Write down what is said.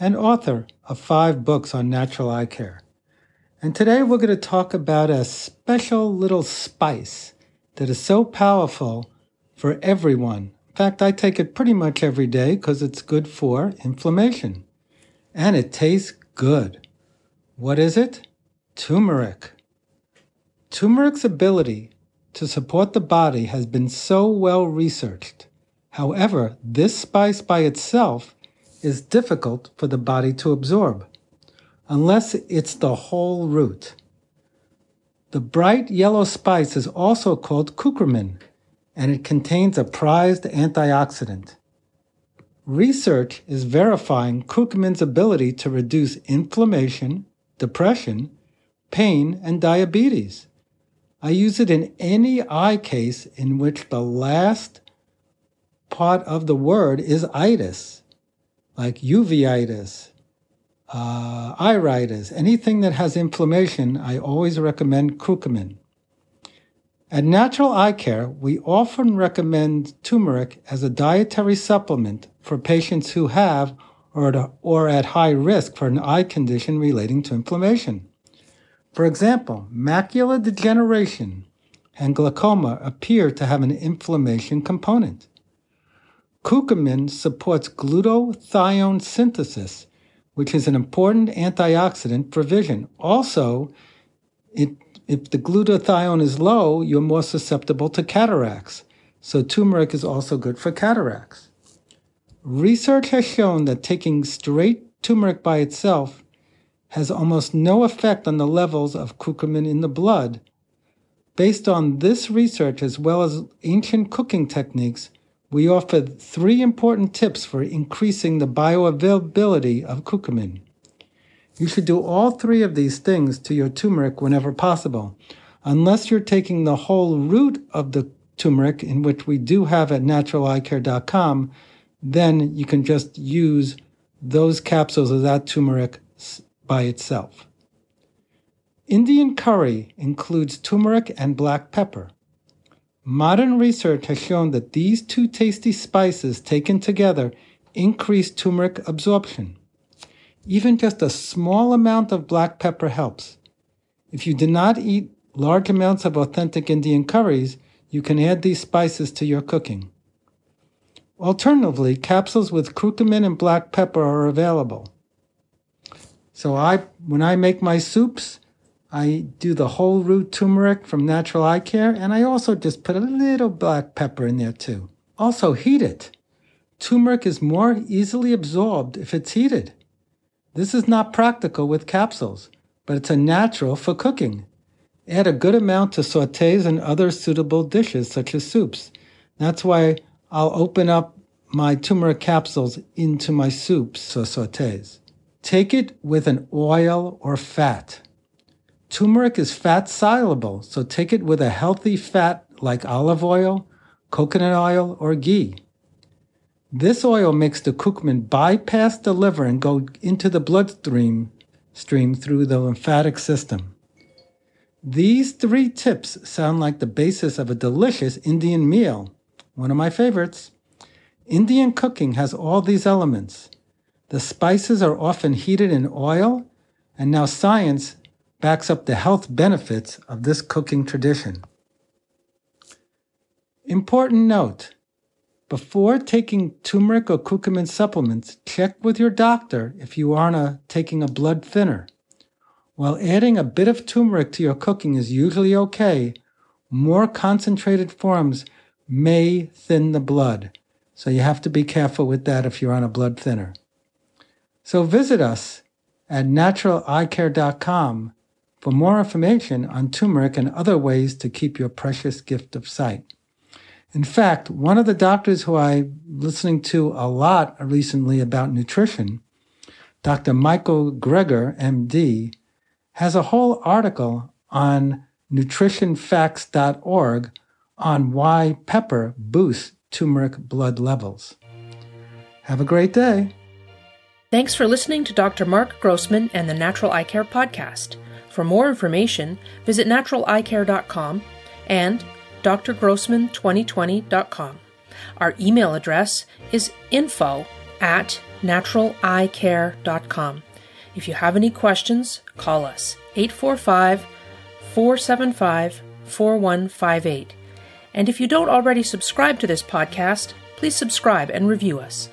and author of five books on natural eye care. And today we're going to talk about a special little spice that is so powerful for everyone. In fact, I take it pretty much every day because it's good for inflammation. And it tastes good. What is it? Turmeric. Turmeric's ability to support the body has been so well researched. However, this spice by itself is difficult for the body to absorb unless it's the whole root. The bright yellow spice is also called curcumin, and it contains a prized antioxidant. Research is verifying curcumin's ability to reduce inflammation, depression, pain, and diabetes. I use it in any eye case in which the last part of the word is itis, like uveitis, uh, iritis, anything that has inflammation, I always recommend curcumin. At Natural Eye Care, we often recommend turmeric as a dietary supplement for patients who have or at, or at high risk for an eye condition relating to inflammation. For example, macular degeneration and glaucoma appear to have an inflammation component. Curcumin supports glutathione synthesis, which is an important antioxidant for vision. Also, it, if the glutathione is low, you're more susceptible to cataracts. So turmeric is also good for cataracts. Research has shown that taking straight turmeric by itself has almost no effect on the levels of curcumin in the blood. Based on this research, as well as ancient cooking techniques, we offer three important tips for increasing the bioavailability of curcumin. You should do all three of these things to your turmeric whenever possible, unless you're taking the whole root of the turmeric, in which we do have at naturaleyecare.com, then you can just use those capsules of that turmeric by itself. Indian curry includes turmeric and black pepper. Modern research has shown that these two tasty spices taken together increase turmeric absorption. Even just a small amount of black pepper helps. If you do not eat large amounts of authentic Indian curries, you can add these spices to your cooking. Alternatively, capsules with curcumin and black pepper are available. So I, when I make my soups, I do the whole root turmeric from Natural Eye Care, and I also just put a little black pepper in there too. Also, heat it. Turmeric is more easily absorbed if it's heated. This is not practical with capsules, but it's a natural for cooking. Add a good amount to sautés and other suitable dishes, such as soups. That's why I'll open up my turmeric capsules into my soups or sautés. Take it with an oil or fat. Turmeric is fat soluble, so take it with a healthy fat like olive oil, coconut oil, or ghee. This oil makes the curcumin bypass the liver and go into the bloodstream stream through the lymphatic system. These three tips sound like the basis of a delicious Indian meal, one of my favorites. Indian cooking has all these elements. The spices are often heated in oil, and now science backs up the health benefits of this cooking tradition. Important note before taking turmeric or curcumin supplements, check with your doctor if you are a, taking a blood thinner. While adding a bit of turmeric to your cooking is usually okay, more concentrated forms may thin the blood. So you have to be careful with that if you're on a blood thinner. So visit us at naturaleyecare.com for more information on turmeric and other ways to keep your precious gift of sight. In fact, one of the doctors who I'm listening to a lot recently about nutrition, Dr. Michael Greger, MD, has a whole article on nutritionfacts.org on why pepper boosts turmeric blood levels. Have a great day. Thanks for listening to Dr. Marc Grossman and the Natural Eye Care Podcast. For more information, visit naturaleyecare.com and drgrossman2020.com. Our email address is info at naturaleyecare.com. If you have any questions, call us 845 475 4158. And if you don't already subscribe to this podcast, please subscribe and review us.